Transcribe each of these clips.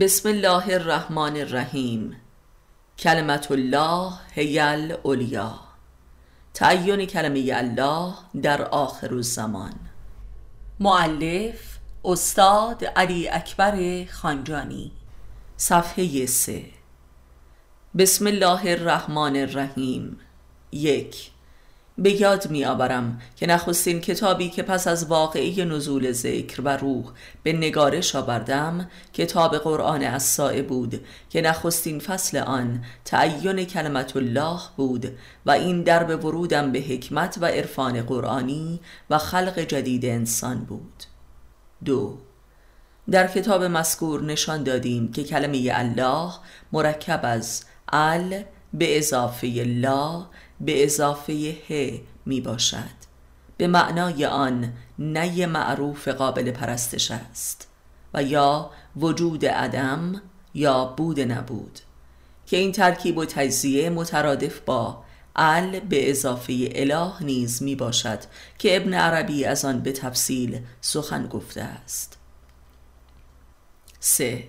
بسم الله الرحمن الرحیم. کلمت الله هی اولیا تعین کلمه الله در آخر الزمان. معلف استاد علی اکبر خانجانی. صفحه سه. بسم الله الرحمن الرحیم. یک. به یاد می آورم که نخستین کتابی که پس از واقعی نزول ذکر و روح به نگارش آوردم کتاب قرآن السائه بود که نخستین فصل آن تعین کلمت الله بود و این درب ورودم به حکمت و عرفان قرآنی و خلق جدید انسان بود. دو در کتاب مذکور نشان دادیم که کلمه الله مرکب از ال به اضافه لا به اضافه ه می باشد. به معنای آن نی معروف قابل پرستش است و یا وجود عدم یا بود نبود که این ترکیب و تجزیه مترادف با ال به اضافه اله نیز می باشد که ابن عربی از آن به تفصیل سخن گفته است. سه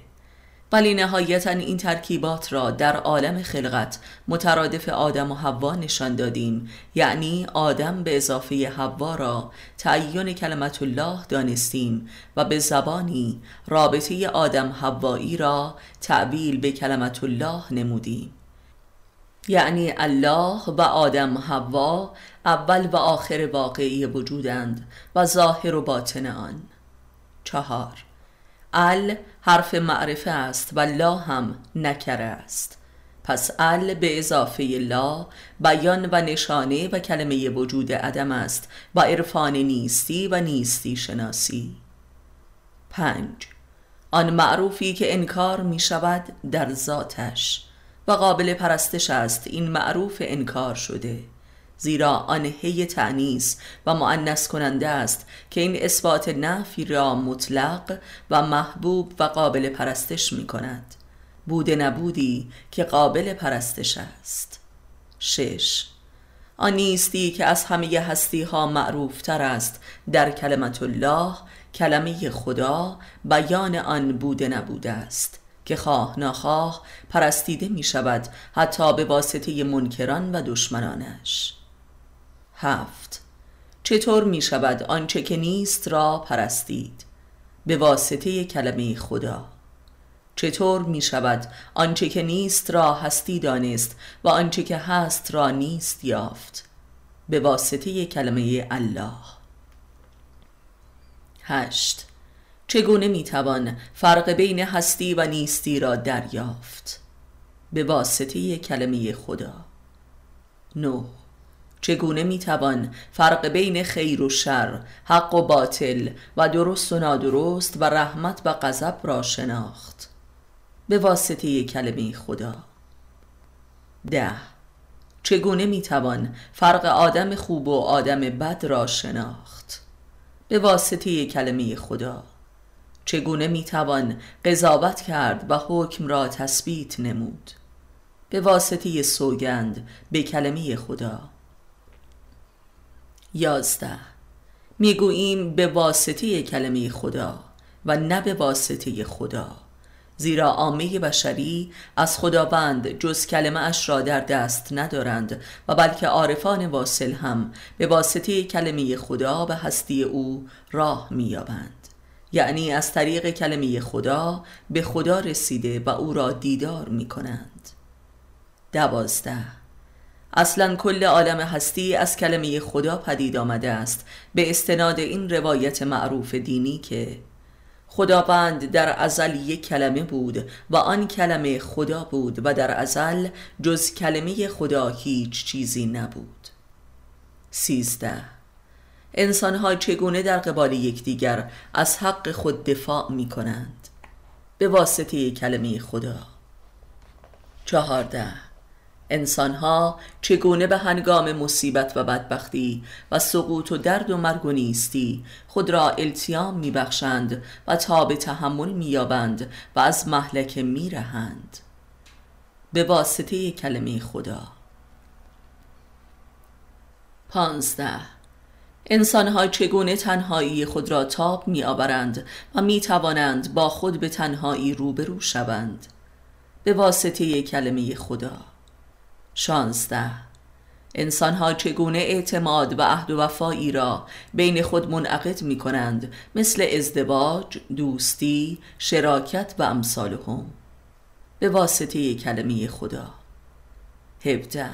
ولی نهایتا این ترکیبات را در عالم خلقت مترادف آدم و حوا نشان دادیم. یعنی آدم به اضافه حوا را تعین کلمت الله دانستیم و به زبانی رابطه آدم حوایی را تعبیل به کلمت الله نمودیم. یعنی الله و آدم حوا اول و آخر واقعی وجودند و ظاهر و باطن آن. چهار. ال حرف معرفه است و لا هم نکره است. پس ال به اضافه لا بیان و نشانه و کلمه وجود عدم است و عرفان نیستی و نیستی شناسی. پنج. آن معروفی که انکار می شود در ذاتش و قابل پرستش است این معروف انکار شده. زیرا آن هی تعنیس و معنس کننده است که این اثبات نفی را مطلق و محبوب و قابل پرستش می کند. بوده نبودی که قابل پرستش است. شش. آن نیستی که از همه هستی ها معروف تر است در کلمت الله کلمه خدا بیان آن بوده نبوده است که خواه ناخواه پرستیده می شود حتی به واسطه منکران و دشمنانش. هفت. چطور می شود آنچه که نیست را پرستید؟ به واسطه کلمه خدا. چطور می شود آنچه که نیست را هستی دانست و آنچه که هست را نیست یافت؟ به واسطه کلمه الله. هشت. چگونه می توان فرق بین هستی و نیستی را دریافت؟ به واسطه کلمه خدا. نه. چگونه می‌توان فرق بین خیر و شر حق و باطل و درست و نادرست و رحمت و غضب را شناخت؟ به واسطه کلمه خدا. ده. چگونه می‌توان فرق آدم خوب و آدم بد را شناخت؟ به واسطه کلمه خدا. چگونه می‌توان قضاوت کرد و حکم را تثبیت نمود؟ به واسطه سوگند به کلمه خدا. یازده. می‌گوییم به واسطه کلمه خدا و نه به واسطه خدا. زیرا عامه بشری از خداوند جز کلمه اش را در دست ندارند و بلکه عارفان واصل هم به واسطه کلمه خدا به هستی او راه مییابند. یعنی از طریق کلمه خدا به خدا رسیده و او را دیدار می کنند دوازده. اصلا کل عالم هستی از کلمه خدا پدید آمده است به استناد این روایت معروف دینی که خداوند در ازل یک کلمه بود و آن کلمه خدا بود و در ازل جز کلمه خدا هیچ چیزی نبود. سیزده. انسانها چگونه در قبال یکدیگر از حق خود دفاع می کنند به واسطه کلمه خدا. چهارده. انسانها چگونه به هنگام مصیبت و بدبختی و سقوط و درد و مرگ و نیستی خود را التیام میبخشند و تاب تحمل مییابند و از محلکه میرهند. به واسطه کلمه خدا. پانزده. انسانها چگونه تنهایی خود را تاب می آورند و می توانند با خود به تنهایی روبرو شوند؟ به واسطه کلمه خدا. شانزده. انسانها چگونه اعتماد و عهد و وفایی را بین خود منعقد می کنند مثل ازدواج، دوستی، شراکت و امثالهم به واسطه کلمه خدا. هفته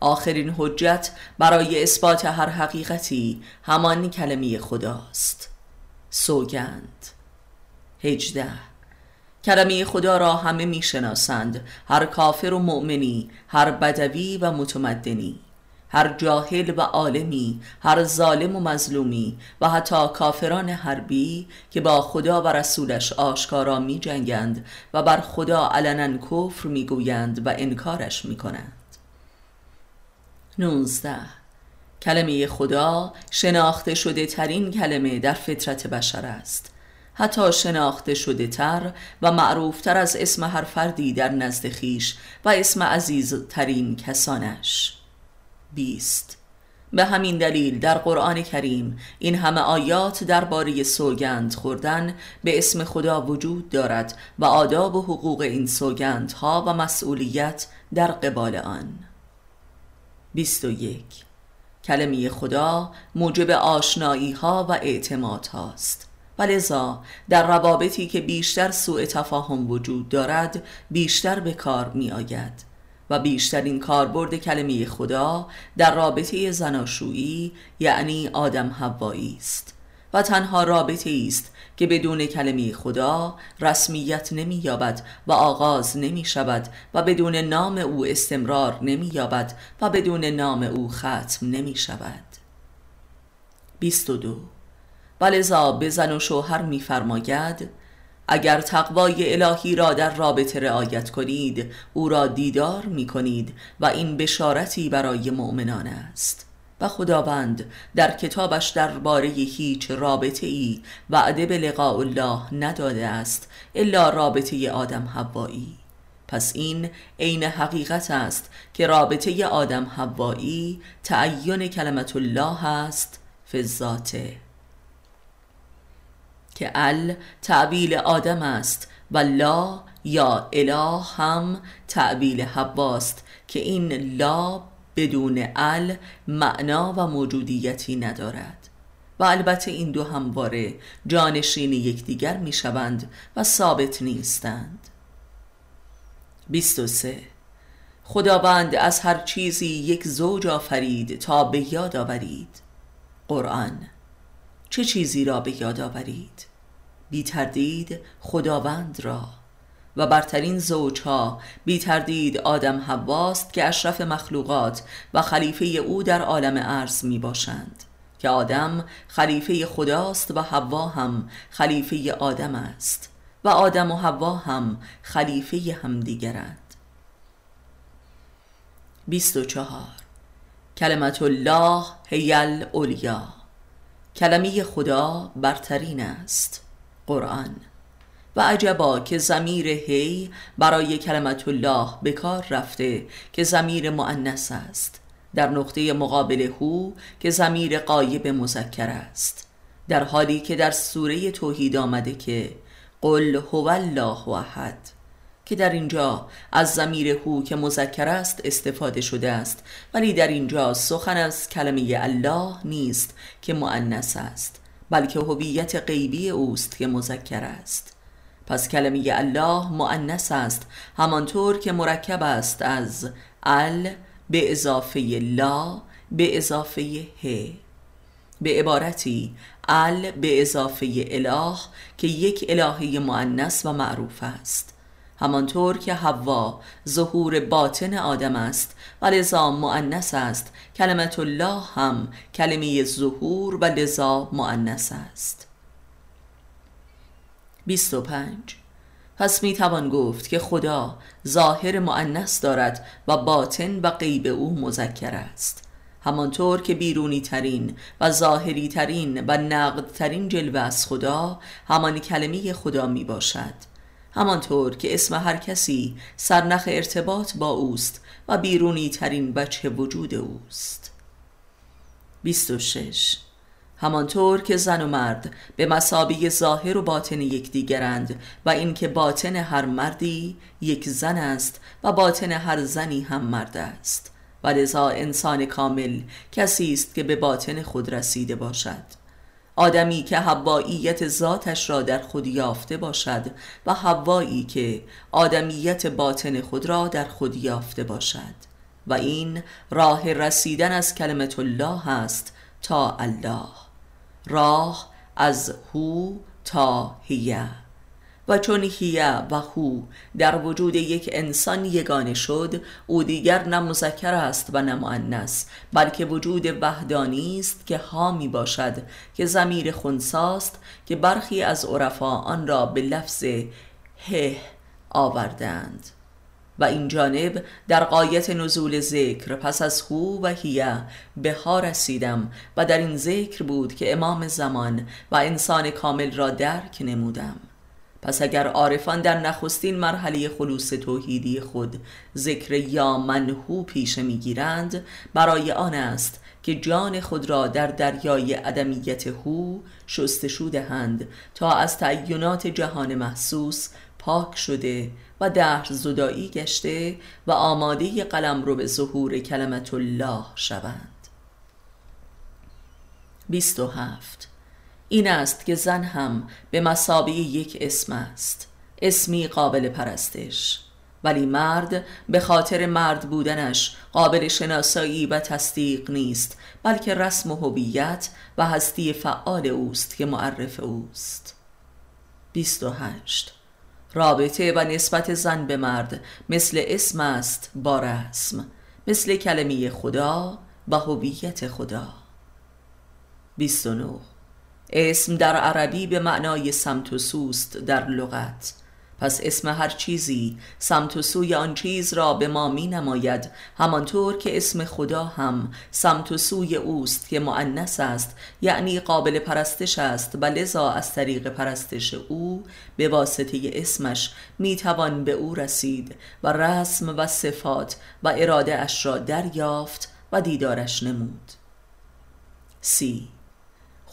آخرین حجت برای اثبات هر حقیقتی همان کلمه خداست. سوگند. هجده. کلمه خدا را همه می‌شناسند. هر کافر و مؤمنی هر بدوی و متمدنی هر جاهل و عالمی هر ظالم و مظلومی و حتی کافران حربی که با خدا و رسولش آشکارا می جنگند و بر خدا علنا کفر می گویند و انکارش می کنند نونزده. کلمه خدا شناخته شده ترین کلمه در فطرت بشر است. حتی شناخته شده تر و معروف تر از اسم هر فردی در نزد خیش و اسم عزیز ترین کسانش. بیست. به همین دلیل در قرآن کریم این همه آیات درباره سوگند خوردن به اسم خدا وجود دارد و آداب و حقوق این سوگندها و مسئولیت در قبال آن. 21 کلمه خدا موجب آشنایی ها و اعتماد هاست و در روابطی که بیشتر سوء تفاهم وجود دارد بیشتر به کار می آید و بیشترین کاربرد کلمه خدا در رابطه زناشویی یعنی آدم هوایی است و تنها رابطه است که بدون کلمه خدا رسمیت نمی یابد و آغاز نمی شود و بدون نام او استمرار نمی یابد و بدون نام او ختم نمی شود 22 ولذا به زن و شوهر میفرماید اگر تقوای الهی را در رابطه رعایت کنید او را دیدار می کنید و این بشارتی برای مؤمنان است. و خداوند در کتابش درباره هیچ رابطه ای وعده به لقاء الله نداده است الا رابطه آدم هوایی پس این عین حقیقت است که رابطه آدم هوایی تعین کلمت الله است فی الذاته. که ال تعبیل آدم است و لا یا اله هم تعبیل حواست که این لا بدون ال معنا و موجودیتی ندارد. و البته این دو همواره جانشین یکدیگر می شوند و ثابت نیستند. 23 خداوند از هر چیزی یک زوج آفرید تا به یاد آورید. قرآن. چه چیزی را به یاد آورید؟ بی تردید خداوند را. و برترین زوجها بی تردید آدم حواست که اشرف مخلوقات و خلیفه او در عالم عرض می باشند. که آدم خلیفه خداست و حوا هم خلیفه آدم است. و آدم و حوا هم خلیفه همدیگرند. 24 کلمت الله هیل اولیا کلمه خدا برترین است قرآن. و عجبا که زمیر هی برای کلمت الله به کار رفته که زمیر معنس است. در نقطه مقابل هو که زمیر قایب مذکر است. در حالی که در سوره توحید آمده که قل هو الله احد. که در اینجا از زمیر هو که مذکر است استفاده شده است ولی در اینجا سخن از کلمه الله نیست که معنس است بلکه هویت غیبی اوست که مذکر است. پس کلمه الله معنس است همانطور که مرکب است از ال به اضافه لا به اضافه ه. به عبارتی ال به اضافه اله که یک الهه معنس و معروف است. همانطور که حوا ظهور باطن آدم است و لذا معنس است. کلمت الله هم کلمه ظهور و لذا معنس است. 25 پس می توان گفت که خدا ظاهر معنس دارد و باطن و غیب او مذکر است. همانطور که بیرونی ترین و ظاهری ترین و نقد ترین جلوه از خدا همان کلمه خدا می باشد. همانطور که اسم هر کسی سرنخ ارتباط با اوست و بیرونی ترین بچه وجود اوست. 26 همانطور که زن و مرد به مسابی ظاهر و باطن یکدیگرند و اینکه باطن هر مردی یک زن است و باطن هر زنی هم مرد است. و لذا انسان کامل کسی است که به باطن خود رسیده باشد. آدمی که حواییت ذاتش را در خود یافته باشد و حوایی که آدمیت باطن خود را در خود یافته باشد. و این راه رسیدن از کلمت الله است تا الله. راه از هو تا هیه. و چون هیه و هو در وجود یک انسان یگانه شد او دیگر نه مذکر است و نه مؤنث بلکه وجود وحدانی است که ها می باشد که زمیر خونساست که برخی از عرفا آن را به لفظ هه آوردند. و این جانب در قایت نزول ذکر پس از هو و هیه به ها رسیدم و در این ذکر بود که امام زمان و انسان کامل را درک نمودم. پس اگر عارفان در نخستین مرحله خلوص توحیدی خود ذکر یا منهو پیش می‌گیرند برای آن است که جان خود را در دریای عدمیت هو شستشو دهند تا از تعینات جهان محسوس پاک شده و دهر زدایی گشته و آماده قلم رو به ظهور کلمت الله شوند. 27 این است که زن هم به مسابقه یک اسم است اسمی قابل پرستش. ولی مرد به خاطر مرد بودنش قابل شناسایی و تصدیق نیست بلکه رسم و هویت و هستی فعال اوست که معرف اوست. 28 رابطه و نسبت زن به مرد مثل اسم است با رسم مثل کلمه خدا و هویت خدا. 29 اسم در عربی به معنای سمت و سوست در لغت. پس اسم هر چیزی سمت و سوی آن چیز را به ما می نماید. همانطور که اسم خدا هم سمت و سوی اوست که معنس است یعنی قابل پرستش است. و لذا از طریق پرستش او به واسطه اسمش می توان به او رسید و رسم و صفات و اراده اش را دریافت و دیدارش نمود. سی.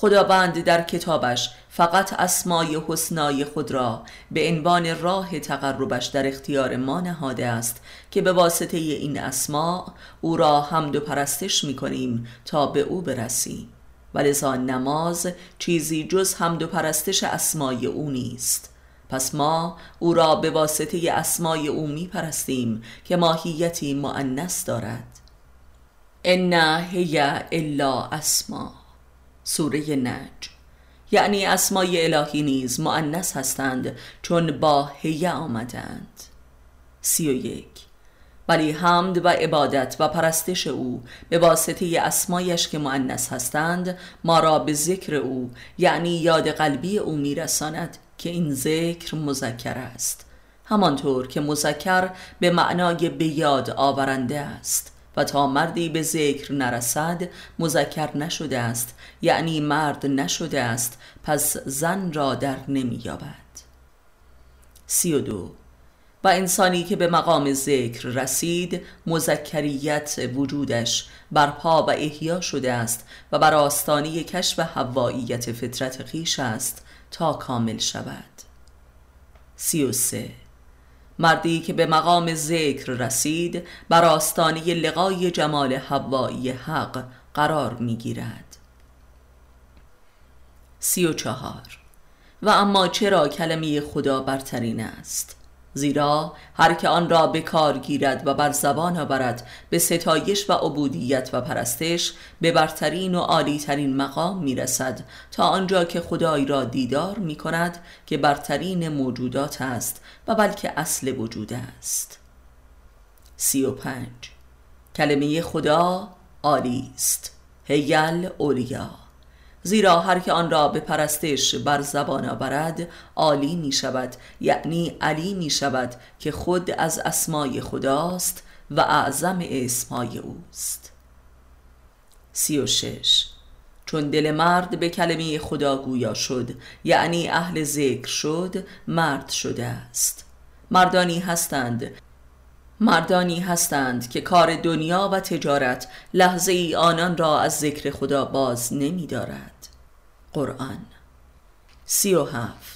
خداوند در کتابش فقط اسمای حسنای خود را به عنوان راه تقربش در اختیار ما نهاده است که به واسطه این اسما او را حمد و پرستش می کنیم تا به او برسیم. ولذا نماز چیزی جز حمد و پرستش اسمای او نیست. پس ما او را به واسطه اسمای او می پرستیم که ماهیتی معنس دارد. ان هی الا اسما. سوره نج یعنی اسمای الهی نیز معنس هستند چون با هیه آمدند. سی و یک. ولی حمد و عبادت و پرستش او به واسطه اسمایش که معنس هستند ما را به ذکر او یعنی یاد قلبی او میرساند که این ذکر مذکر است. همانطور که مذکر به معنای به یاد آورنده است. و تا مردی به ذکر نرسد مذکر نشده است یعنی مرد نشده است پس زن را در نمییابد. سی و دو. و انسانی که به مقام ذکر رسید مذکریت وجودش برپا و احیا شده است و بر آستانی کشف هواییت فطرت خیش است تا کامل شود. سی و سه. مردی که به مقام ذکر رسید بر آستانه لقای جمال هوایی حق قرار می گیرد سی و چهار. و اما چرا کلمه خدا برترین است؟ زیرا هر که آن را به کار گیرد و بر زبان آورد به ستایش و عبودیت و پرستش به برترین و عالیترین مقام می‌رسد تا آنجا که خدای را دیدار می کند که برترین موجودات است و بلکه اصل وجود است. سی و پنج. کلمه خدا عالی است. هیل اولیا. زیرا هر که آن را به پرستش بر زبان آورد عالی می شود یعنی علی می شود که خود از اسمای خداست و اعظم اسمای اوست. سی و شش. چون دل مرد به کلمه خدا گویا شد یعنی اهل ذکر شد مرد شده است. مردانی هستند مردانی هستند که کار دنیا و تجارت لحظه ای آنان را از ذکر خدا باز نمی دارد قرآن. سی و هفت.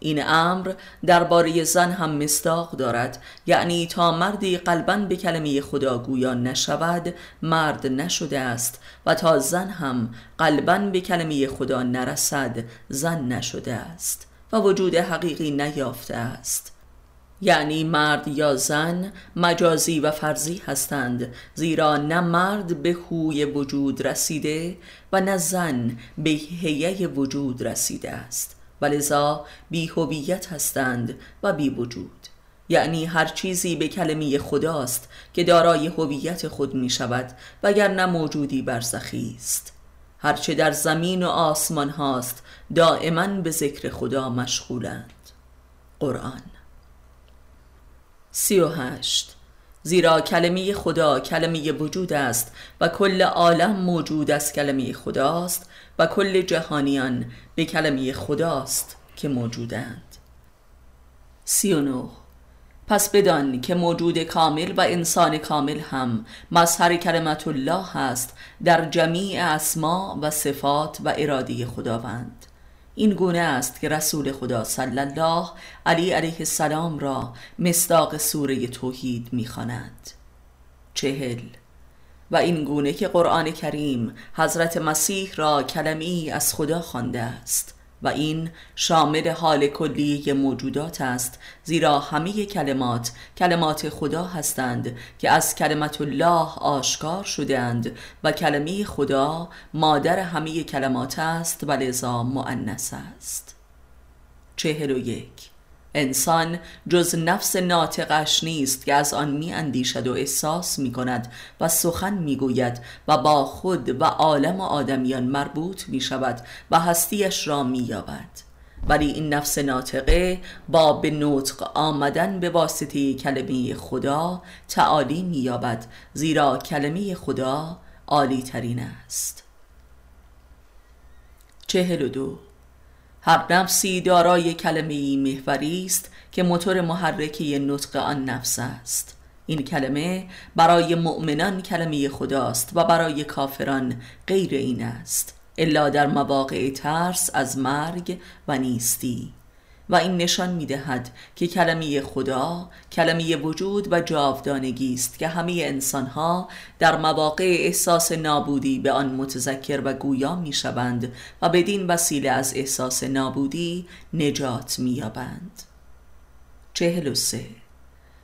این امر درباره زن هم مستاق دارد یعنی تا مردی قلبا به کلمه خدا گویا نشود مرد نشده است و تا زن هم قلبا به کلمه خدا نرسد زن نشده است و وجود حقیقی نیافته است. یعنی مرد یا زن مجازی و فرضی هستند زیرا نه مرد به خوی وجود رسیده و نه زن به هیه وجود رسیده است. و لذا بی هویت هستند و بی وجود. یعنی هر چیزی به کلمه خداست که دارای هویت خود می شود وگرنه موجودی برزخی است. هرچه در زمین و آسمان هاست دائما به ذکر خدا مشغولند. قرآن سی و هشت. زیرا کلمه خدا کلمه وجود است و کل عالم موجود از کلمه خداست و کل جهانیان به کلمه خداست که موجودند. سی و نو پس بدان که موجود کامل و انسان کامل هم مظهر کلمت الله است در جمیع اسما و صفات و ارادی خداوند. این گونه است که رسول خدا صلی الله علی علیه السلام را مصداق سوره توحید می‌خواند. چهل. و این گونه که قرآن کریم حضرت مسیح را کلمی از خدا خوانده است و این شامل حال کلی موجودات است زیرا همه کلمات کلمات خدا هستند که از کلمت الله آشکار شدند و کلمه خدا مادر همه کلمات است و لذا مؤنث است. چهل و یک انسان جز نفس ناطقش نیست که از آن می اندیشد و احساس می کند و سخن می گوید و با خود و عالم و آدمیان مربوط می شود و هستیش را می یابد ولی این نفس ناطقه با به نطق آمدن به واسطه کلمه خدا تعالی می یابد زیرا کلمه خدا عالی ترین است. چهل و دو هر نفسی دارای کلمه ای محوری است که موتور محرکه نطق آن نفس است. این کلمه برای مؤمنان کلمه خداست و برای کافران غیر این است. الا در مواقع ترس از مرگ و نیستی. و این نشان می دهد که کلمه خدا کلمه وجود و جاودانگی است که همه انسانها در مواقع احساس نابودی به آن متذکر و گویا می شوند و بدین وسیله از احساس نابودی نجات می یابند چهل و سه.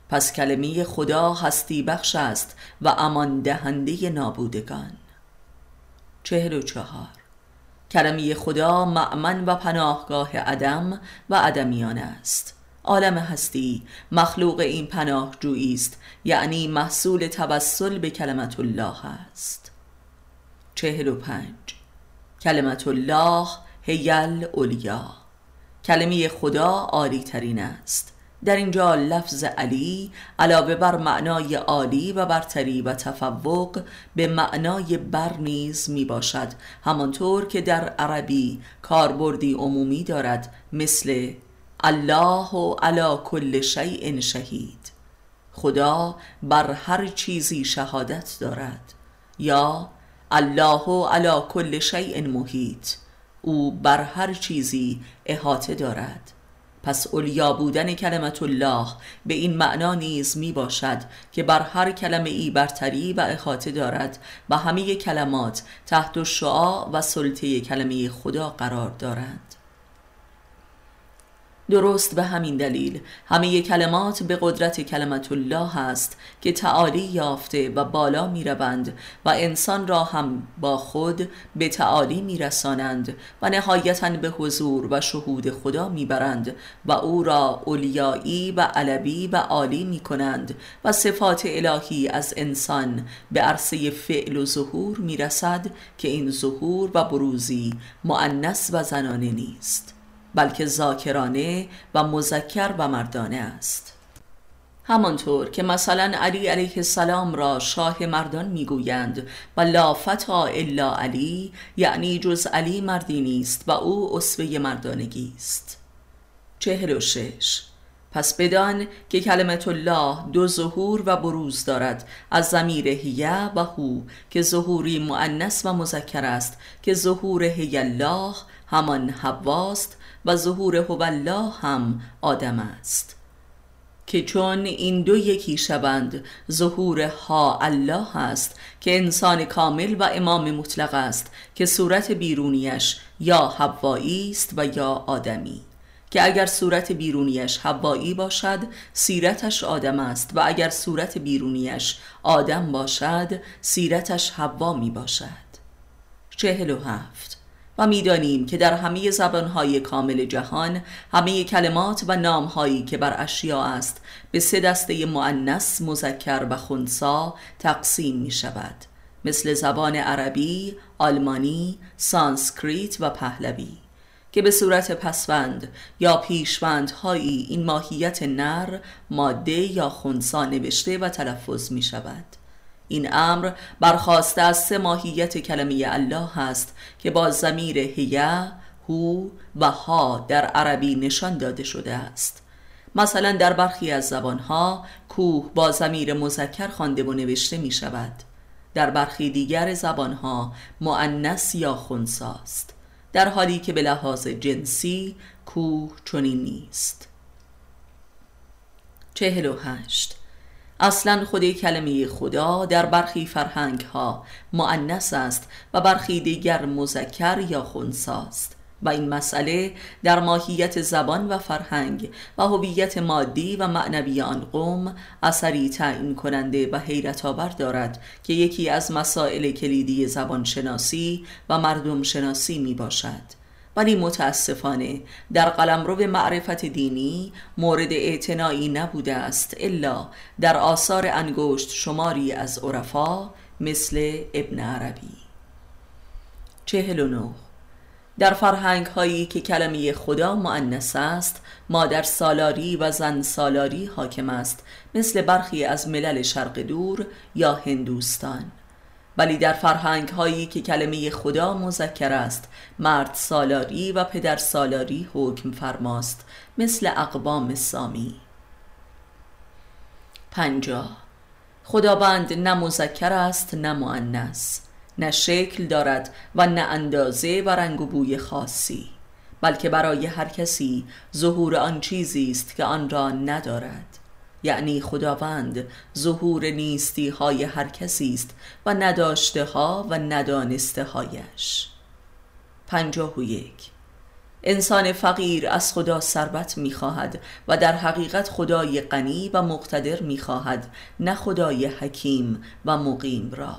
پس کلمه خدا هستی بخش است و امان دهنده نابودگان. چهل و چهار. کلمه خدا معمن و پناهگاه عدم و عدمیان است. عالم هستی مخلوق این پناه است یعنی محصول توسل به کلمت الله است. چهل و پنج. کلمت الله هیل اولیا کلمه خدا عالی ترین است. در اینجا لفظ علی علاوه بر معنای عالی و برتری و تفوق به معنای بر نیز می باشد. همانطور که در عربی کاربردی عمومی دارد مثل الله و علا کل شیء شهید. خدا بر هر چیزی شهادت دارد. یا الله و علا کل شیء محیط. او بر هر چیزی احاطه دارد. پس اولیا بودن کلمت الله به این معنا نیز می باشد که بر هر کلمه ای برتری و احاطه دارد و همه کلمات تحت شعا و سلطه کلمه خدا قرار دارند. درست به همین دلیل. همه کلمات به قدرت کلمت الله است که تعالی یافته و بالا می روند و انسان را هم با خود به تعالی می رسانند و نهایتا به حضور و شهود خدا می برند و او را اولیایی و علبی و عالی می کنند و صفات الهی از انسان به عرصه فعل و ظهور می رسد که این ظهور و بروزی معنس و زنانه نیست. بلکه ذاکرانه و مذکر و مردانه است. همانطور که مثلا علی علیه السلام را شاه مردان می‌گویند و لا فتا الا علی یعنی جز علی مردی نیست و او اسوه مردانگی است. چهل و شش. پس بدان که کلمت الله دو ظهور و بروز دارد از زمیر هیه و هو که ظهوری مؤنث و مذکر است که ظهور هی الله همان حواست و ظهور هو الله هم آدم است. که چون این دو یکی شوند ظهور ها الله است که انسان کامل و امام مطلق است که صورت بیرونیش یا حوایی است و یا آدمی. که اگر صورت بیرونیش حوایی باشد سیرتش آدم است و اگر صورت بیرونیش آدم باشد سیرتش حوا می باشد. چهل و هفت. و می‌دانیم که در همه زبانهای کامل جهان همه کلمات و نامهایی که بر اشیا است به سه دسته معنس، مذکر و خونسا تقسیم می شود مثل زبان عربی، آلمانی، سانسکریت و پهلوی. که به صورت پسوند یا پیشوندهایی این ماهیت نر ماده یا خونسا نوشته و تلفظ می شود این امر برخواسته از سه ماهیت کلمه الله است که با زمیر هیه هو و ها در عربی نشان داده شده است. مثلا در برخی از زبانها کوه با زمیر مذکر خوانده و نوشته می شود. در برخی دیگر زبانها معنس یا خونساست در حالی که به لحاظ جنسی کوه چنین نیست. چهل و هشت. اصلا خود کلمه خدا در برخی فرهنگ ها معنس است و برخی دیگر مذکر یا خونساست و این مسئله در ماهیت زبان و فرهنگ و هویت مادی و معنوی آن قوم اثری تعیین کننده و حیرت آور دارد که یکی از مسائل کلیدی زبان شناسی و مردم شناسی می باشد ولی متاسفانه در قلمرو معرفت دینی مورد اعتنایی نبوده است الا در آثار انگشت شماری از عرفا مثل ابن عربی. چهل و نو در فرهنگ هایی که کلمه خدا معنس است مادر سالاری و زن سالاری حاکم است مثل برخی از ملل شرق دور یا هندوستان. ولی در فرهنگ هایی که کلمه خدا مذکر است مرد سالاری و پدر سالاری حکم فرماست مثل اقوام سامی. پنجاه. خداوند نه مذکر است نه معنس نه شکل دارد و نه اندازه و رنگ و بوی خاصی بلکه برای هر کسی ظهور آن چیزی است که آن را ندارد. یعنی خداوند ظهور نیستی های هر کسی است و نداشته ها و ندانسته هایش پنجاه و یک. انسان فقیر از خدا ثروت می‌خواهد و در حقیقت خدای غنی و مقتدر می‌خواهد نه خدای حکیم و مقیم را.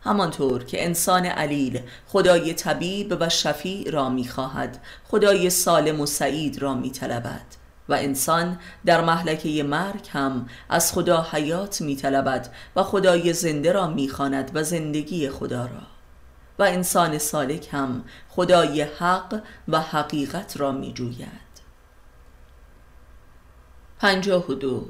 همانطور که انسان علیل خدای طبیب و شفیع را می‌خواهد خدای سالم و سعید را میطلبد. و انسان در محلکه مرگ هم از خدا حیات میطلبد و خدای زنده را می‌خواند و زندگی خدا را. و انسان سالک هم خدای حق و حقیقت را میجوید. پنجاه و دو.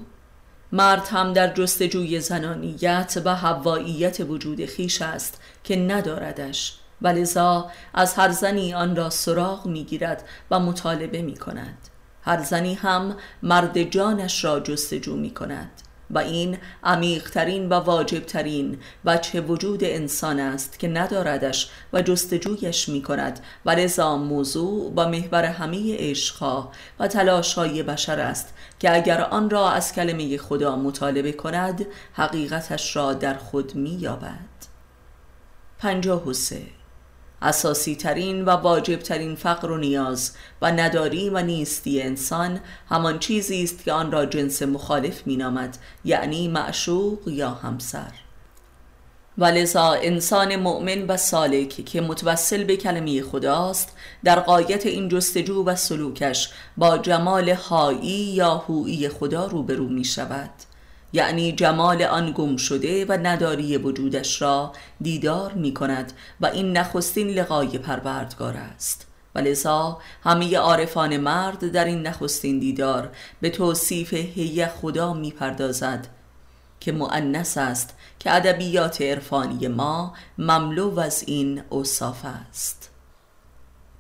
مرد هم در جستجوی زنانیت و هواییت وجود خیش است که نداردش و لذا از هر زنی آن را سراغ می‌گیرد و مطالبه می کند هر زنی هم مرد جانش را جستجو می کند و این عمیقترین و واجبترین وجه وجود انسان است که نداردش و جستجویش می کند و لذا موضوع با محور همه عشقها و تلاشهای بشر است که اگر آن را از کلمه خدا مطالبه کند حقیقتش را در خود می یابد پنجاه و سه اساسی ترین و واجب ترین فقر و نیاز و نداری و نیستی انسان همان چیزی است که آن را جنس مخالف مینامد یعنی معشوق یا همسر. و لذا انسان مؤمن و سالک که متوسل به کلمه خداست در قایت این جستجو و سلوکش با جمال هایی یا هویی خدا روبرو می شود یعنی جمال آن گم شده و نداری وجودش را دیدار می کند و این نخستین لقای پروردگار است. و لذا همه عارفان مرد در این نخستین دیدار به توصیف هی خدا می پردازد که معنس است که ادبیات عرفانی ما مملو از این اوصاف است.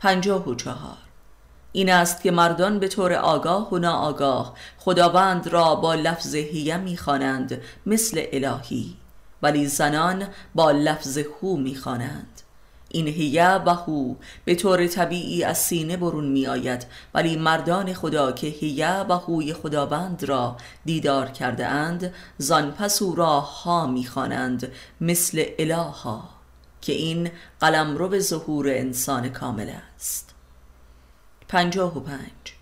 پنجاه و چهار. این است که مردان به طور آگاه و ناآگاه خداوند را با لفظ هیه می‌خوانند مثل الهی ولی زنان با لفظ هو می‌خوانند. این هیه و هو به طور طبیعی از سینه برون می آید ولی مردان خدا که هیه و هوی خداوند را دیدار کرده اند زان پس او را ها می خوانند مثل الها که این قلم رو به ظهور انسان کامل پنجاه و پنج.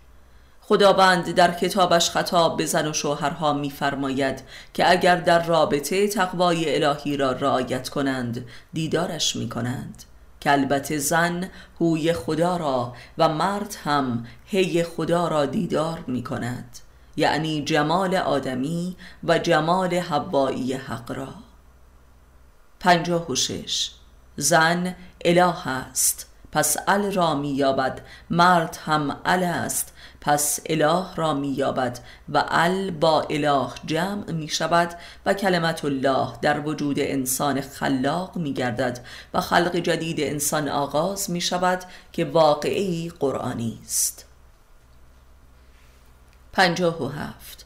خداوند در کتابش خطاب به زن و شوهرها میفرماید که اگر در رابطه تقوای الهی را رعایت کنند دیدارش می کنند که البته زن هوی خدا را و مرد هم هی خدا را دیدار می کند یعنی جمال آدمی و جمال حوایی حق را. پنجاه و شش. زن اله است. پس ال را مییابد مرد هم ال است. پس اله را مییابد و ال با اله جمع می شود و کلمت الله در وجود انسان خلاق می گردد و خلق جدید انسان آغاز می شود که واقعی قرآنی است. پنجاه و هفت.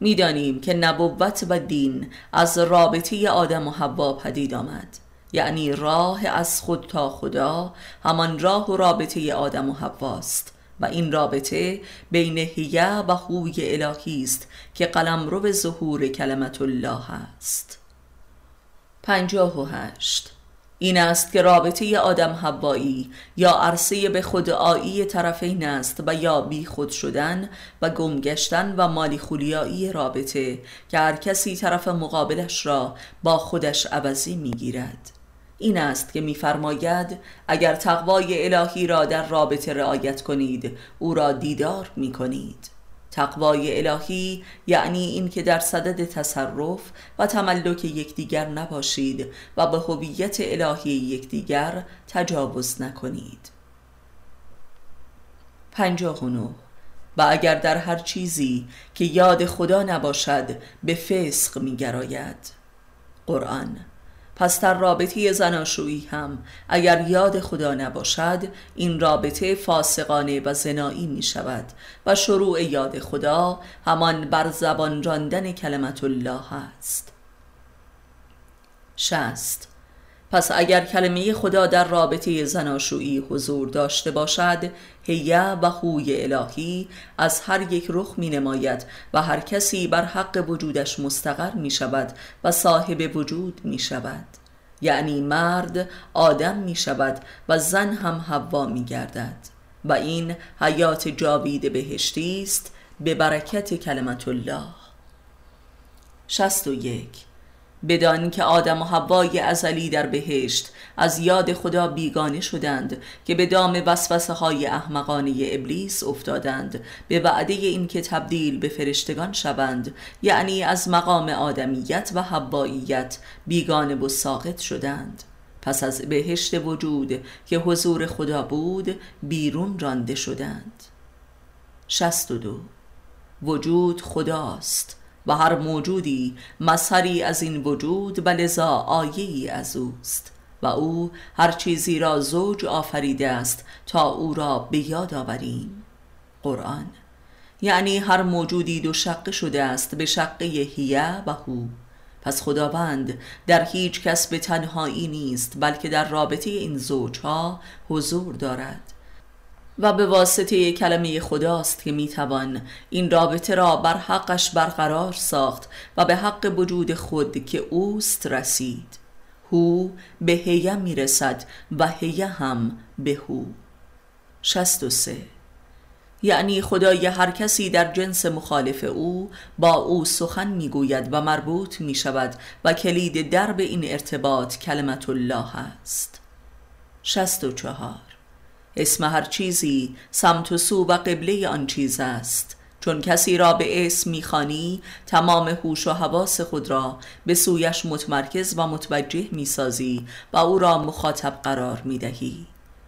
می‌دانیم که نبوت و دین از رابطه آدم و حوا پدید آمد. یعنی راه از خود تا خدا همان راه و رابطه آدم و حواست. و این رابطه بین هیه و خوی الهی است که قلم رو به ظهور کلمت الله است. پنجاه و هشت. این است که رابطه آدم هوایی یا عرصه به خود آیی طرفین است و یا بی خود شدن و گمگشتن و مالی خولیایی رابطه که هر کسی طرف مقابلش را با خودش عوضی می گیرد این است که میفرماید اگر تقوای الهی را در رابطه رعایت کنید او را دیدار می کنید تقوای الهی یعنی این که در صدد تصرف و تملک یکدیگر نباشید و به هویت الهی یکدیگر تجاوز نکنید. پنجاه و و اگر در هر چیزی که یاد خدا نباشد به فسق میگراید. قرآن پس در رابطه زناشویی هم اگر یاد خدا نباشد این رابطه فاسقانه و زنایی می شود و شروع یاد خدا همان بر زبان راندن کلمت الله است. شست پس اگر کلمه خدا در رابطه زناشویی حضور داشته باشد هیه و خوی الهی از هر یک رخ می نماید و هر کسی بر حق وجودش مستقر می شود و صاحب وجود می شود یعنی مرد آدم می شود و زن هم حوا می گردد و این حیات جاوید بهشتی است. به برکت کلمت الله. شست و یک. بدان که آدم و حوای ازلی در بهشت. از یاد خدا بیگانه شدند که به دام وسوسه های احمقانه ابلیس افتادند. به وعده این که تبدیل به فرشتگان شوند. یعنی از مقام آدمیت و حواییت بیگانه و ساقط شدند. پس از بهشت وجود که حضور خدا بود بیرون رانده شدند. شست و دو. وجود خداست. و هر موجودی مظهری از این وجود و لذا آیهی از اوست. و او هر چیزی را زوج آفریده است تا او را به یاد آوریم. قرآن یعنی هر موجودی دو شقه شده است به شقه هیه و هو. پس خداوند در هیچ کس به تنهایی نیست بلکه در رابطه این زوجها حضور دارد. و به واسطه کلمه خداست که می‌توان این رابطه را بر حقش برقرار ساخت و به حق وجود خود که اوست رسید. هو به هیه می‌رسد و هیه هم به هو. شست و سه. یعنی خدای هر کسی در جنس مخالف او با او سخن می‌گوید و مربوط می شود و کلید درب این ارتباط کلمت الله است. شست و چهار. اسم هر چیزی سمت و سو و قبله آن چیز است. چون کسی را به اسم می‌خوانی تمام هوش و حواس خود را به سویش متمرکز و متوجه می‌سازی و او را مخاطب قرار می‌دهی.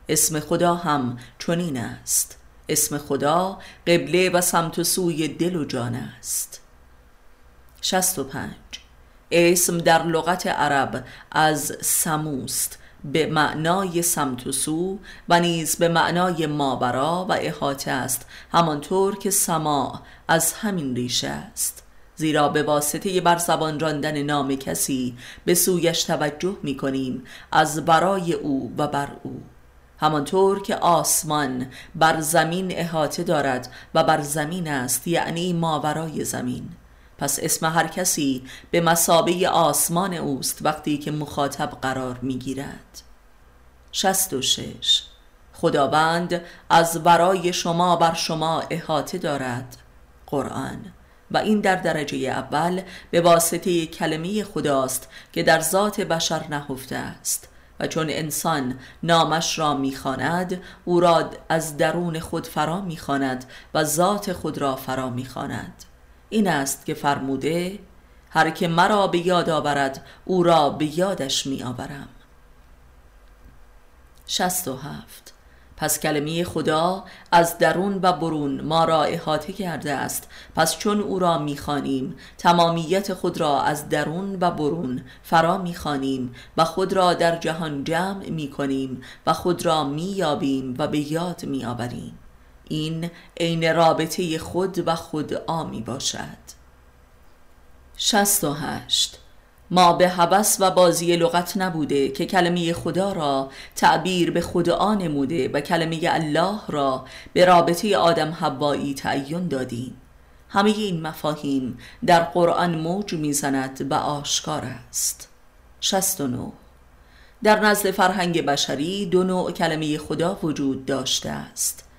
اسم خدا هم چنین است. اسم خدا قبله و سمت و سوی دل و جان است. شست و پنج. اسم در لغت عرب از سموست. به معنای سمت و سو و نیز به معنای مابرا و احاطه است همانطور که سماع از همین ریشه است. زیرا به واسطه بر زبان راندن نام کسی به سویش توجه می کنیم از برای او و بر او. همانطور که آسمان بر زمین احاطه دارد و بر زمین است یعنی ماورای زمین. پس اسم هر کسی به مسابه آسمان اوست وقتی که مخاطب قرار می گیرد شش. خداوند از برای شما بر شما احاطه دارد. قرآن. و این در درجه اول به واسطه کلمه خداست که در ذات بشر نهفته است. و چون انسان نامش را می‌خواند او را از درون خود فرا می‌خواند و ذات خود را فرا می‌خواند. این است که فرموده هر که مرا به یاد آورد او را به یادش می آورم. شست و هفت. پس کلمه خدا از درون و برون ما را احاطه کرده است. پس چون او را می‌خوانیم تمامیت خود را از درون و برون فرا می‌خوانیم و خود را در جهان جمع می‌کنیم و خود را مییابیم و به یاد میآوریم این عین رابطه خود و خود آمی باشد. شست و هشت. ما به هوس و بازی لغت نبوده که کلمه خدا را تعبیر به خدا نموده و کلمه الله را به رابطه آدم حوایی تعین دادیم. همه این مفاهیم در قرآن موج می‌زند و آشکار است. 69 در نزد فرهنگ بشری دو نوع کلمه خدا وجود داشته است.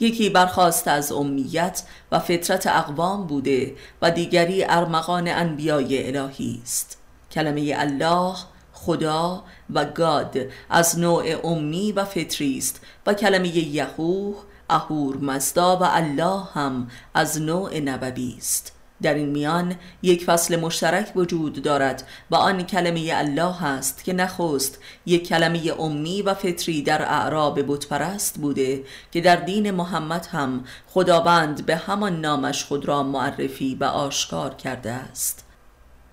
یکی برخواست از امیت و فطرت اقوام بوده و دیگری ارمغان انبیای الهی است. کلمه الله خدا و گاد از نوع امی و فطری است و کلمه یهوه اهور مزدا و الله هم از نوع نبوی است. در این میان یک فصل مشترک وجود دارد و آن کلمه الله است که نخست یک کلمه امی و فطری در اعراب بتپرست بوده که در دین محمد هم خداوند به همان نامش خود را معرفی و آشکار کرده است.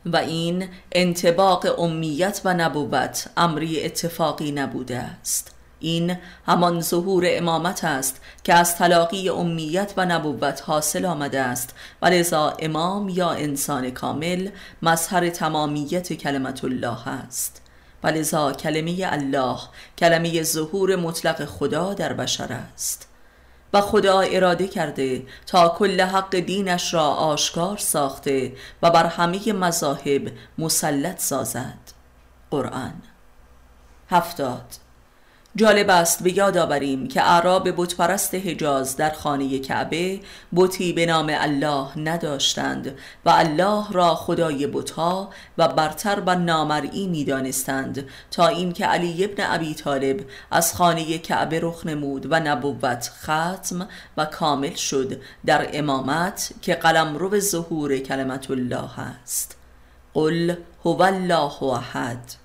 و این انتباق امیت و نبوت امری اتفاقی نبوده است. این همان ظهور امامت است که از تلاقی امیت و نبوت حاصل آمده است. و لذا امام یا انسان کامل مظهر تمامیت کلمت الله است. و لذا کلمه الله کلمه ظهور مطلق خدا در بشر است. و خدا اراده کرده تا کل حق دینش را آشکار ساخته و بر همه مذاهب مسلط سازد. قرآن. هفتاد. جالب است به یاد آوریم که اعراب بتپرست حجاز در خانه کعبه بتی به نام الله نداشتند و الله را خدای بتها و برتر و نامرئی می دانستند تا اینکه علی ابن ابی طالب از خانه کعبه رخ نمود و نبوت ختم و کامل شد در امامت که قلم رو ظهور کلمت الله است. قل هو الله احد.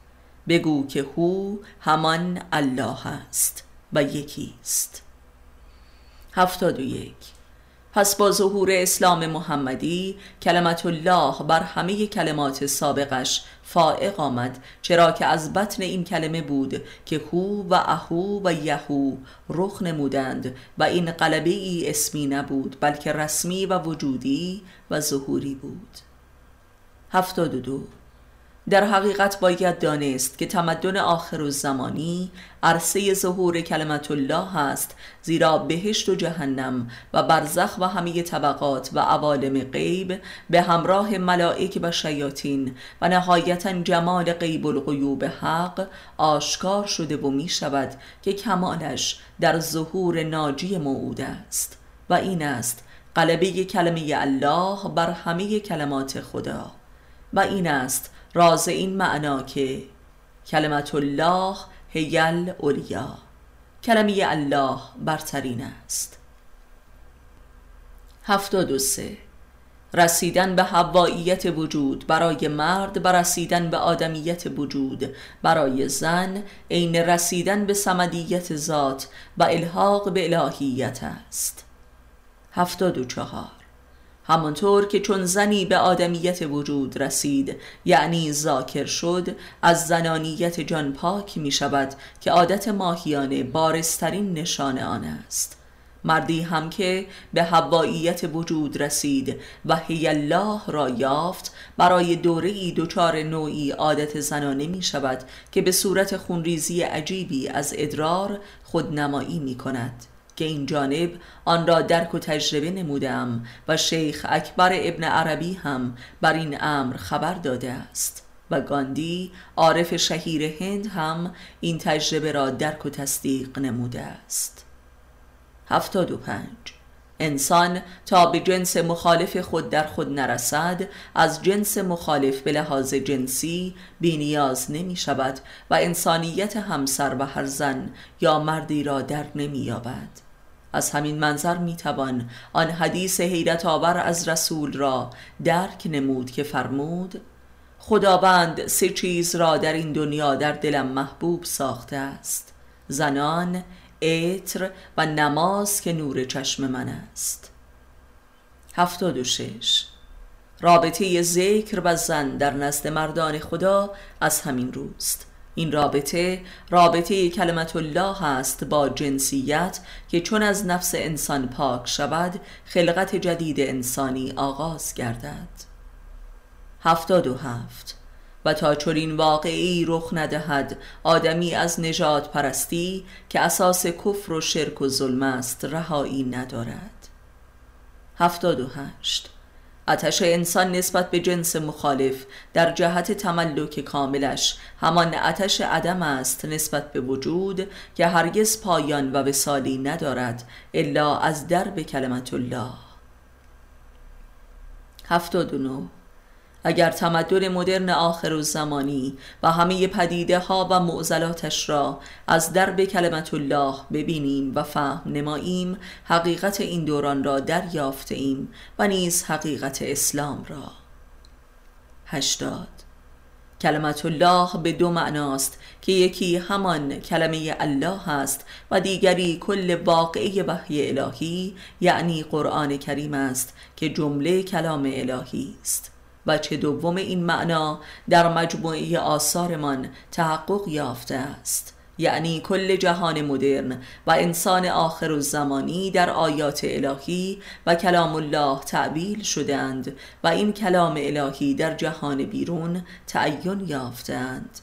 بگو که هو همان الله است و یکی است. و یک. پس با ظهور اسلام محمدی کلمت الله بر همه کلمات سابقش فائق آمد چرا که از بطن این کلمه بود که هو و اهو و یهو رخ نمودند و این قلبه ای اسمی نبود بلکه رسمی و وجودی و ظهوری بود. هفتاد و دو. در حقیقت باید دانست که تمدن آخر و زمانی عرصه ظهور کلمت الله است زیرا بهشت و جهنم و برزخ و همه طبقات و عوالم غیب به همراه ملائک و شیاطین و نهایتا جمال غیب الغیوب حق آشکار شده و می شود که کمالش در ظهور ناجی موعود است. و این است قلبه کلمه الله بر همه کلمات خدا. و این است راز این معنا که کلمت الله هیل اولیا. کلمه الله برترین است. هفتاد و سه. رسیدن به هواییت وجود برای مرد و رسیدن به آدمیت وجود برای زن عین رسیدن به سمدیت ذات و الحاق به الهیت است. هفتاد و چهار. همانطور که چون زنی به آدمیت وجود رسید یعنی ذاکر شد از زنانیت جان پاک می شود که عادت ماهیانه بارسترین نشان آن است. مردی هم که به هواییت وجود رسید و هی الله را یافت برای دوره ای دچار نوعی عادت زنانه می شود که به صورت خونریزی عجیبی از ادرار خودنمایی می کند. که این جانب آن را درک و تجربه نمودم و شیخ اکبر ابن عربی هم بر این امر خبر داده است و گاندی عارف شهیر هند هم این تجربه را درک و تصدیق نموده است. هفتاد و پنج. انسان تا به جنس مخالف خود در خود نرسد از جنس مخالف به لحاظ جنسی بینیاز نمی شود و انسانیت همسر و هر زن یا مردی را در نمی یابد. از همین منظر می توان آن حدیث حیرت آور از رسول را درک نمود که فرمود خداوند سه چیز را در این دنیا در دلم محبوب ساخته است زنان عطر و نماز که نور چشم من است. هفتاد و شش. رابطه ذکر و زن در نزد مردان خدا از همین روست. این رابطه رابطه کلمت الله است با جنسیت که چون از نفس انسان پاک شود خلقت جدید انسانی آغاز گردد. هفتاد و هفت. و تا چنین واقعی رخ ندهد آدمی از نجات پرستی که اساس کفر و شرک و ظلم است رهایی ندارد. هفتاد و هشت. آتش انسان نسبت به جنس مخالف در جهت تملک کاملش. همان آتش عدم است نسبت به وجود که هرگز پایان و وسالی ندارد الا از درب کلمت الله. هفتاد اگر تمدن مدرن آخر و زمانی و همه پدیده ها و معضلاتش را از درب کلمت الله ببینیم و فهم نماییم حقیقت این دوران را دریافته ایم و نیز حقیقت اسلام را. هشتاد. کلمت الله به دو معناست که یکی همان کلمه الله است و دیگری کل واقعه وحی الهی یعنی قرآن کریم است که جمله کلام الهی است. چه دوم این معنا در مجموعه آثارمان تحقق یافته است. یعنی کل جهان مدرن و انسان آخر و زمانی در آیات الهی و کلام الله تعبیل شدند و این کلام الهی در جهان بیرون تعین یافتند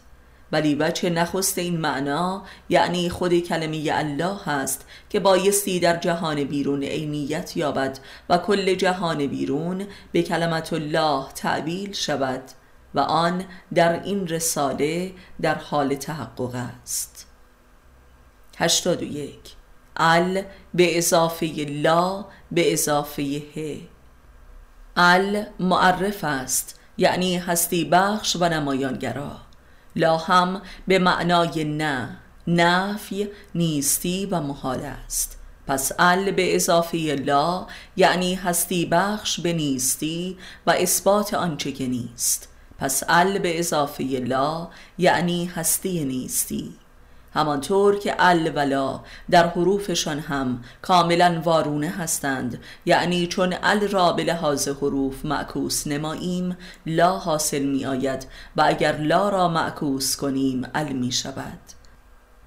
ولی بچه نخست این معنا یعنی خود کلمه الله هست که بایستی در جهان بیرون عینیت یابد و کل جهان بیرون به کلمت الله تعبیل شود و آن در این رساله در حال تحقق است. هشتاد و یک. ال به اضافه لا به اضافه ه. ال معرف است یعنی هستی بخش و نمایانگرا. لا هم به معنای نه. نفی نیستی و محال است. پس ال به اضافه لا یعنی هستی بخش به نیستی و اثبات آنچه که نیست. پس ال به اضافه لا یعنی هستی نیستی. همانطور که ال ولا در حروفشان هم کاملا وارونه هستند. یعنی چون ال را به لحاظ حروف معکوس نماییم لا حاصل می آید و اگر لا را معکوس کنیم ال می شود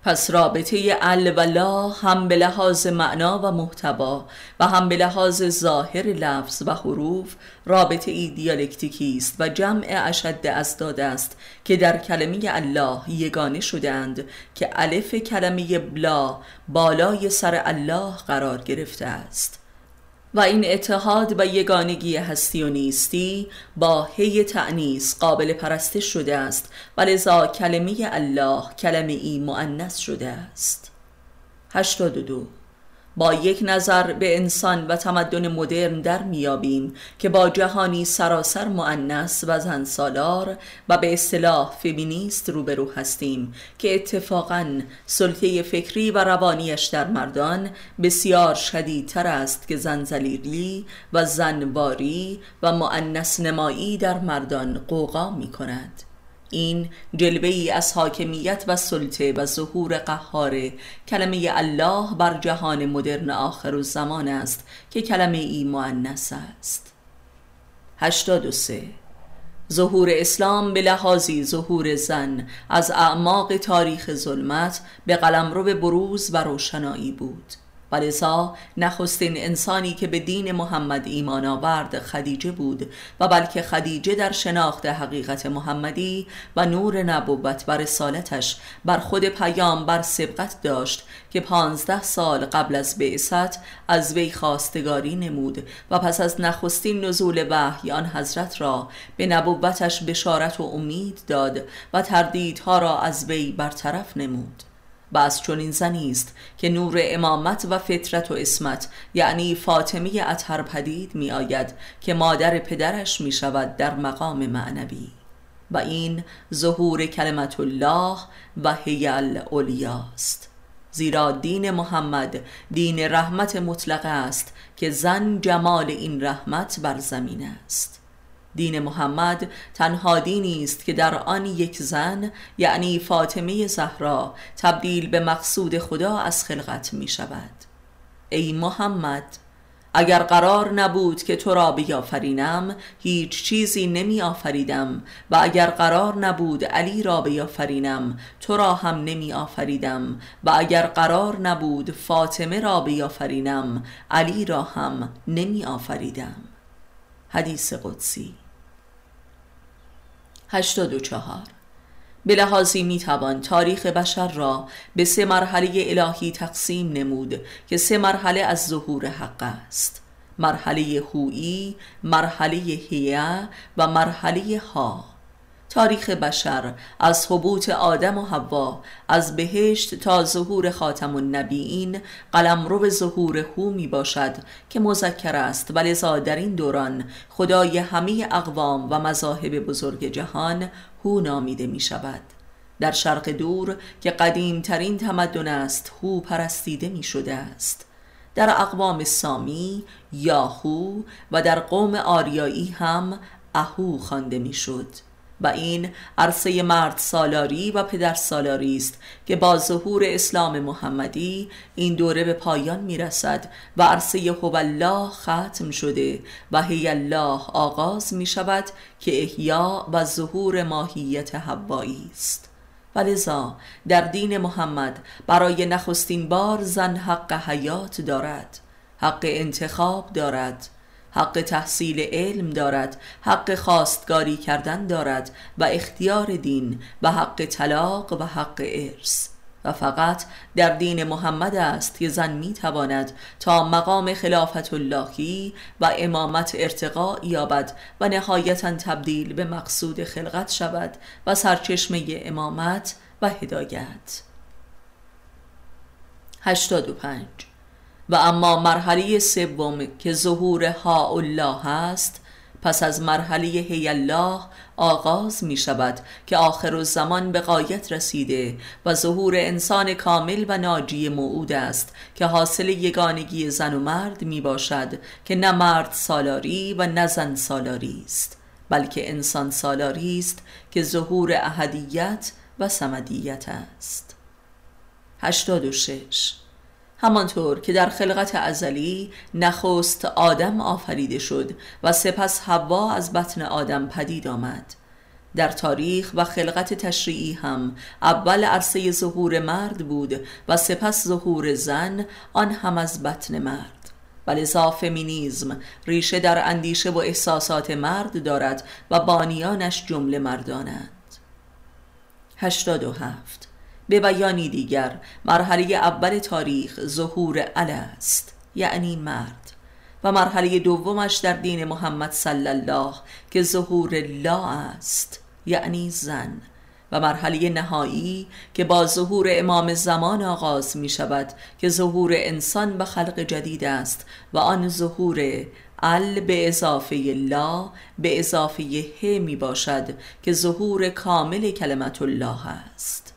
پس رابطه ال و لا هم به لحاظ معنا و محتوا و هم به لحاظ ظاهر لفظ و حروف رابطه ای دیالکتیکی است و جمع اشد از داده است که در کلمه الله یگانه شدند که الف کلمه بلا بالای سر الله قرار گرفته است. و این اتحاد و یگانگی هستی و نیستی با هی تعنیس قابل پرستش شده است. و لذا کلمه الله کلمه ای شده است. 82 با یک نظر به انسان و تمدن مدرن در میابیم که با جهانی سراسر معنس و زن سالار و به اصطلاح فمینیست روبرو هستیم که اتفاقا سلطه فکری و روانیش در مردان بسیار شدیدتر است که زن زلیلی و زنباری و معنس نمایی در مردان قوقا می کند این جلوه ای از حاکمیت و سلطه و ظهور قهار. کلمه الله بر جهان مدرن آخر و زمان است که کلمه ای معنس است. 83 ظهور اسلام به لحاظی ظهور زن از اعماق تاریخ ظلمت به قلمرو بروز و روشنایی بود. ولذا نخستین انسانی که به دین محمد ایمان آورد خدیجه بود و بلکه خدیجه در شناخت حقیقت محمدی و نور نبوت و رسالتش بر خود پیام بر سبقت داشت که پانزده سال قبل از بعثت از وی خواستگاری نمود و پس از نخستین نزول وحی آن حضرت را به نبوتش بشارت و امید داد و تردیدها را از وی برطرف نمود. و از چنین زنی است که نور امامت و فطرت و اسمت یعنی فاطمی اطهر پدید می آید که مادر پدرش می شود در مقام معنوی. و این ظهور کلمت الله و هیل اولیاست زیرا دین محمد دین رحمت مطلق است که زن جمال این رحمت بر زمین است. دین محمد تنها دینی است که در آن یک زن یعنی فاطمه زهرا تبدیل به مقصود خدا از خلقت می شود ای محمد اگر قرار نبود که تو را بیافرینم هیچ چیزی نمی آفریدم و اگر قرار نبود علی را بیافرینم تو را هم نمی آفریدم و اگر قرار نبود فاطمه را بیافرینم علی را هم نمی آفریدم حدیث قدسی. 84 به لحاظی می توان تاریخ بشر را به سه مرحله الهی تقسیم نمود که سه مرحله از ظهور حق است. مرحله هویی، مرحله هیه و مرحله ها تاریخ بشر از حبوط آدم و حوا از بهشت تا ظهور خاتم النبیین قلم به ظهور هو می باشد که مذکر است. و در این دوران خدای همه اقوام و مذاهب بزرگ جهان هو نامیده می شود. در شرق دور که قدیم ترین تمدن است هو پرستیده می شده است. در اقوام سامی یاهو و در قوم آریایی هم اهو خوانده می‌شد. و این عرصه مرد سالاری و پدر سالاری است که با ظهور اسلام محمدی این دوره به پایان می رسد و عرصه هو الله ختم شده و هی الله آغاز می شود که احیا و ظهور ماهیت هوایی است. و لذا در دین محمد برای نخستین بار زن حق حیات دارد حق انتخاب دارد. حق تحصیل علم دارد حق خواستگاری کردن دارد و اختیار دین و حق طلاق و حق ارث. و فقط در دین محمد است که زن می تواند تا مقام خلافت اللهی و امامت ارتقا یابد و نهایتا تبدیل به مقصود خلقت شود و سرچشمه امامت و هدایت. 85 و اما مرحله سوم که ظهور ها الله است پس از مرحله هی الله آغاز می شود که آخر زمان به قایت رسیده و ظهور انسان کامل و ناجی موعود است که حاصل یگانگی زن و مرد می باشد که نه مرد سالاری و نه زن سالاری است بلکه انسان سالاری است که ظهور احدیت و سمدیت است. 86 همانطور که در خلقت ازلی نخست آدم آفریده شد و سپس حوا از بطن آدم پدید آمد. در تاریخ و خلقت تشریعی هم اول عرصه ظهور مرد بود و سپس ظهور زن آن هم از بطن مرد. ولذا فمینیزم ریشه در اندیشه و احساسات مرد دارد و بانیانش جمله مردانند. 87 به بیانی دیگر. مرحله اول تاریخ ظهور ال است یعنی مرد. و مرحله دومش در دین محمد صلی الله که ظهور لا است یعنی زن. و مرحله نهایی که با ظهور امام زمان آغاز می شود که ظهور انسان به خلق جدید است و آن ظهور ال به اضافه لا به اضافه ه می باشد که ظهور کامل کلمت الله است.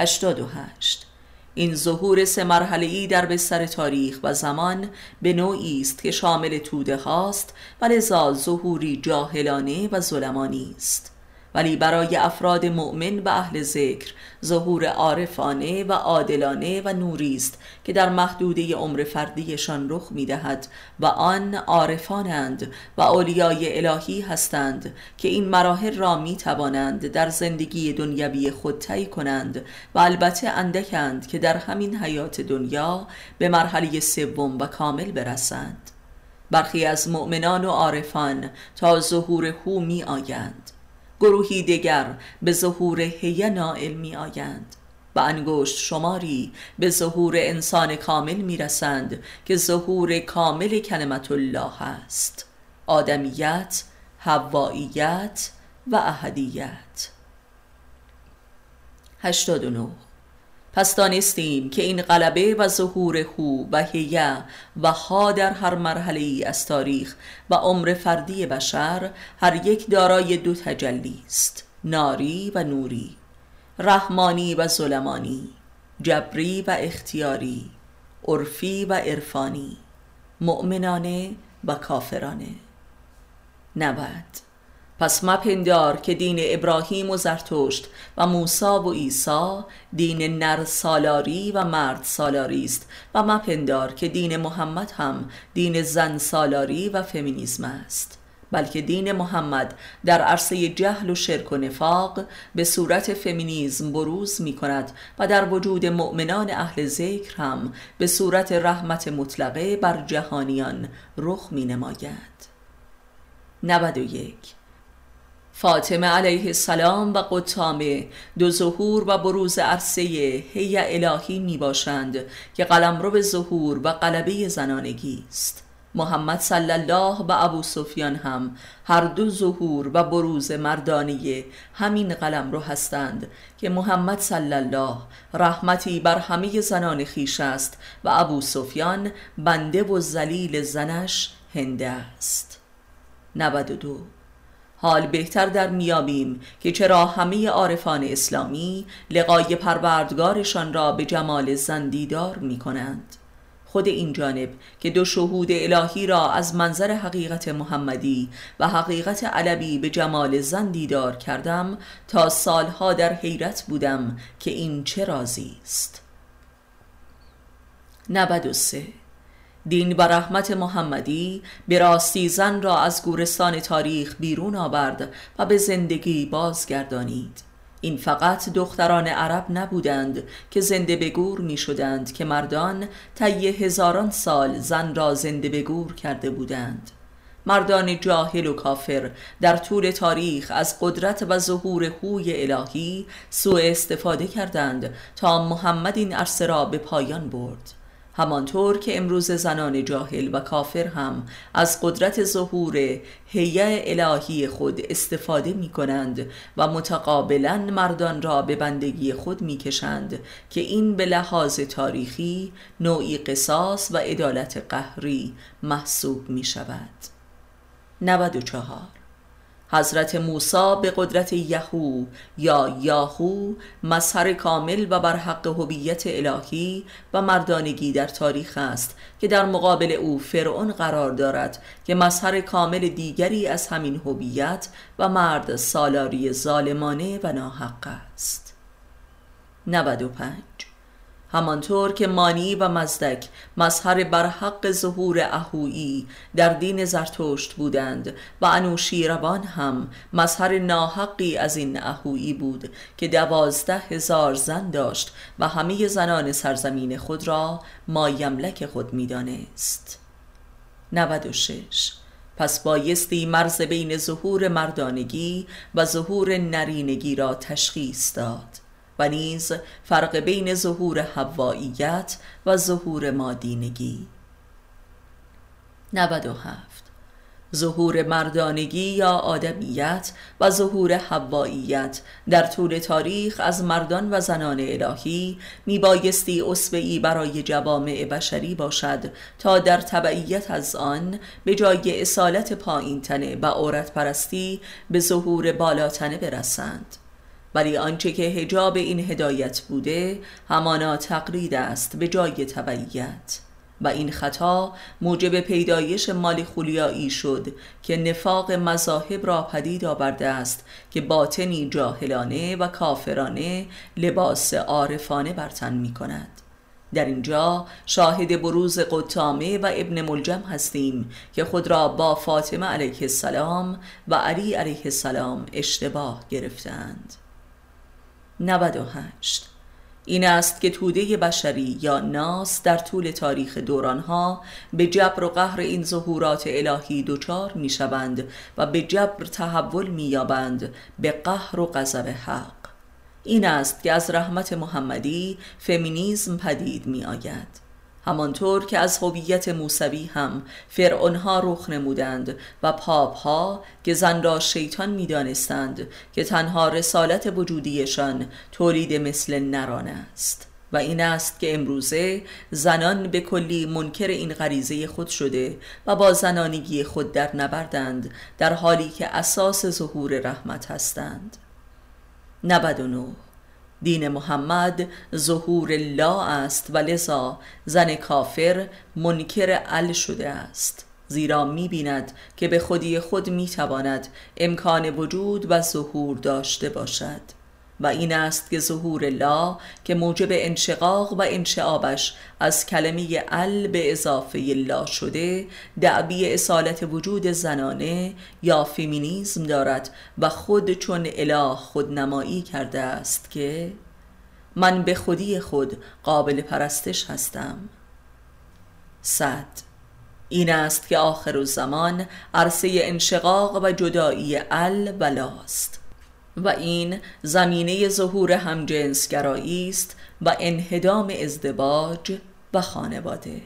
88 این ظهور سه مرحله ای در بستر تاریخ و زمان به نوعی است که شامل توده هاست و لذا ظهوری جاهلانه و ظلمانی است. ولی برای افراد مؤمن و اهل ذکر ظهور عارفانه و عادلانه و نوری است که در محدوده عمر فردیشان رخ می‌دهد و آن عارفانند و اولیای الهی هستند که این مراحل را می توانند در زندگی دنیوی خود طی کنند و البته اندکند که در همین حیات دنیا به مرحله سوم و کامل برسند. برخی از مؤمنان و عارفان تا ظهور هو می آیند گروهی دیگر به ظهور هیه نائل می آیند و انگشت شماری به ظهور انسان کامل می رسند که ظهور کامل کلمت الله است آدمیت، هواییت و احدیت. 89 پس دانستیم که این غلبه و ظهور هو و هیه و ها در هر مرحله ای از تاریخ و عمر فردی بشر هر یک دارای دو تجلی است ناری و نوری رحمانی و ظلمانی جبری و اختیاری عرفی و عرفانی مؤمنانه و کافرانه. نبد پس مپندار که دین ابراهیم و زرتشت و موسا و عیسی دین نر سالاری و مرد سالاری است و مپندار که دین محمد هم دین زن سالاری و فمینیسم است. بلکه دین محمد در عرصه جهل و شرک و نفاق به صورت فمینیزم بروز می کند و در وجود مؤمنان اهل ذکر هم به صورت رحمت مطلقه بر جهانیان رخ می نماید 91 فاطمه علیه السلام و قطامه دو ظهور و بروز عرصه هی الهی می باشند که قلمرو به ظهور و قلبه زنانگی است. محمد صلی الله و ابو سفیان هم هر دو ظهور و بروز مردانی همین قلم رو هستند که محمد صلی الله رحمتی بر همه زنان خیش است و ابو سفیان بنده و زلیل زنش هنده است. 92 حال بهتر در میابیم که چرا همه عارفان اسلامی لقای پروردگارشان را به جمال زندیدار می کنند خود این جانب که دو شهود الهی را از منظر حقیقت محمدی و حقیقت علوی به جمال زن دیدار کردم تا سالها در حیرت بودم که این چه رازی است. 93 دین و رحمت محمدی به راستی زن را از گورستان تاریخ بیرون آورد و به زندگی بازگردانید. این فقط دختران عرب نبودند که زنده به گور می شدند که مردان طی هزاران سال زن را زنده به گور کرده بودند. مردان جاهل و کافر در طول تاریخ از قدرت و ظهور خوی الهی سوء استفاده کردند تا محمد این عرصه را به پایان برد. همانطور که امروز زنان جاهل و کافر هم از قدرت ظهور هیه الهی خود استفاده می کنند و متقابلا مردان را به بندگی خود می کشند که این به لحاظ تاریخی نوعی قصاص و عدالت قهری محسوب می شود 94 حضرت موسی به قدرت یهو یا یاهو مظهر کامل و بر حق هویت الهی و مردانگی در تاریخ است که در مقابل او فرعون قرار دارد که مظهر کامل دیگری از همین هویت و مرد سالاری ظالمانه و ناحق است. 95 همانطور که مانی و مزدک مظهر بر حق ظهور اهویی در دین زرتشت بودند و انوشیروان هم مظهر ناحقی از این اهویی بود که دوازده هزار زن داشت و همه زنان سرزمین خود را مایملک خود می‌دانست. 96 پس بایستی مرز بین ظهور مردانگی و ظهور نرینگی را تشخیص داد. و نیز فرق بین ظهور هواییت و ظهور مادینگی. 97 ظهور مردانگی یا آدمیت و ظهور هواییت در طول تاریخ از مردان و زنان الهی می بایستی اصبعی برای جوامع بشری باشد تا در تبعیت از آن به جای اصالت پایین تنه و عورت پرستی به ظهور بالاتنه برسند. ولی آنچه که هجاب این هدایت بوده همانا تقلید است به جای تبعیت. و این خطا موجب پیدایش مالی خولیایی شد که نفاق مذاهب را پدید آورده است که باطنی جاهلانه و کافرانه لباس عارفانه برتن می کند. در اینجا شاهد بروز قطامه و ابن ملجم هستیم که خود را با فاطمه علیه السلام و علی علیه السلام اشتباه گرفتند. 98 این است که توده بشری یا ناس در طول تاریخ دورانها به جبر و قهر این ظهورات الهی دچار می شوند و به جبر تحول می یابند به قهر و غضب حق. این است که از رحمت محمدی فمینیزم پدید می آید همانطور که از هویت موسوی هم فرعونها رخ نمودند و پاپها که را شیطان می‌دانستند که تنها رسالت وجودیشان تولید مثل نران است. و این است که امروزه زنان به کلی منکر این غریزه خود شده و با زنانگی خود در نبردند در حالی که اساس ظهور رحمت هستند. 99 دین محمد ظهور لا است و لذا زن کافر منکر ال شده است. زیرا می بیند که به خودی خود می تواند امکان وجود و ظهور داشته باشد. و این است که ظهور لا که موجب انشقاق و انشعابش از کلمه ال به اضافه لا شده دعبی اصالت وجود زنانه یا فیمینیزم دارد و خود چون اله خودنمایی کرده است که من به خودی خود قابل پرستش هستم. صد. این است که آخر زمان عرصه انشقاق و جدایی ال و لاست و این زمینه ظهور همجنسگرایی است و انهدام ازدواج و خانواده.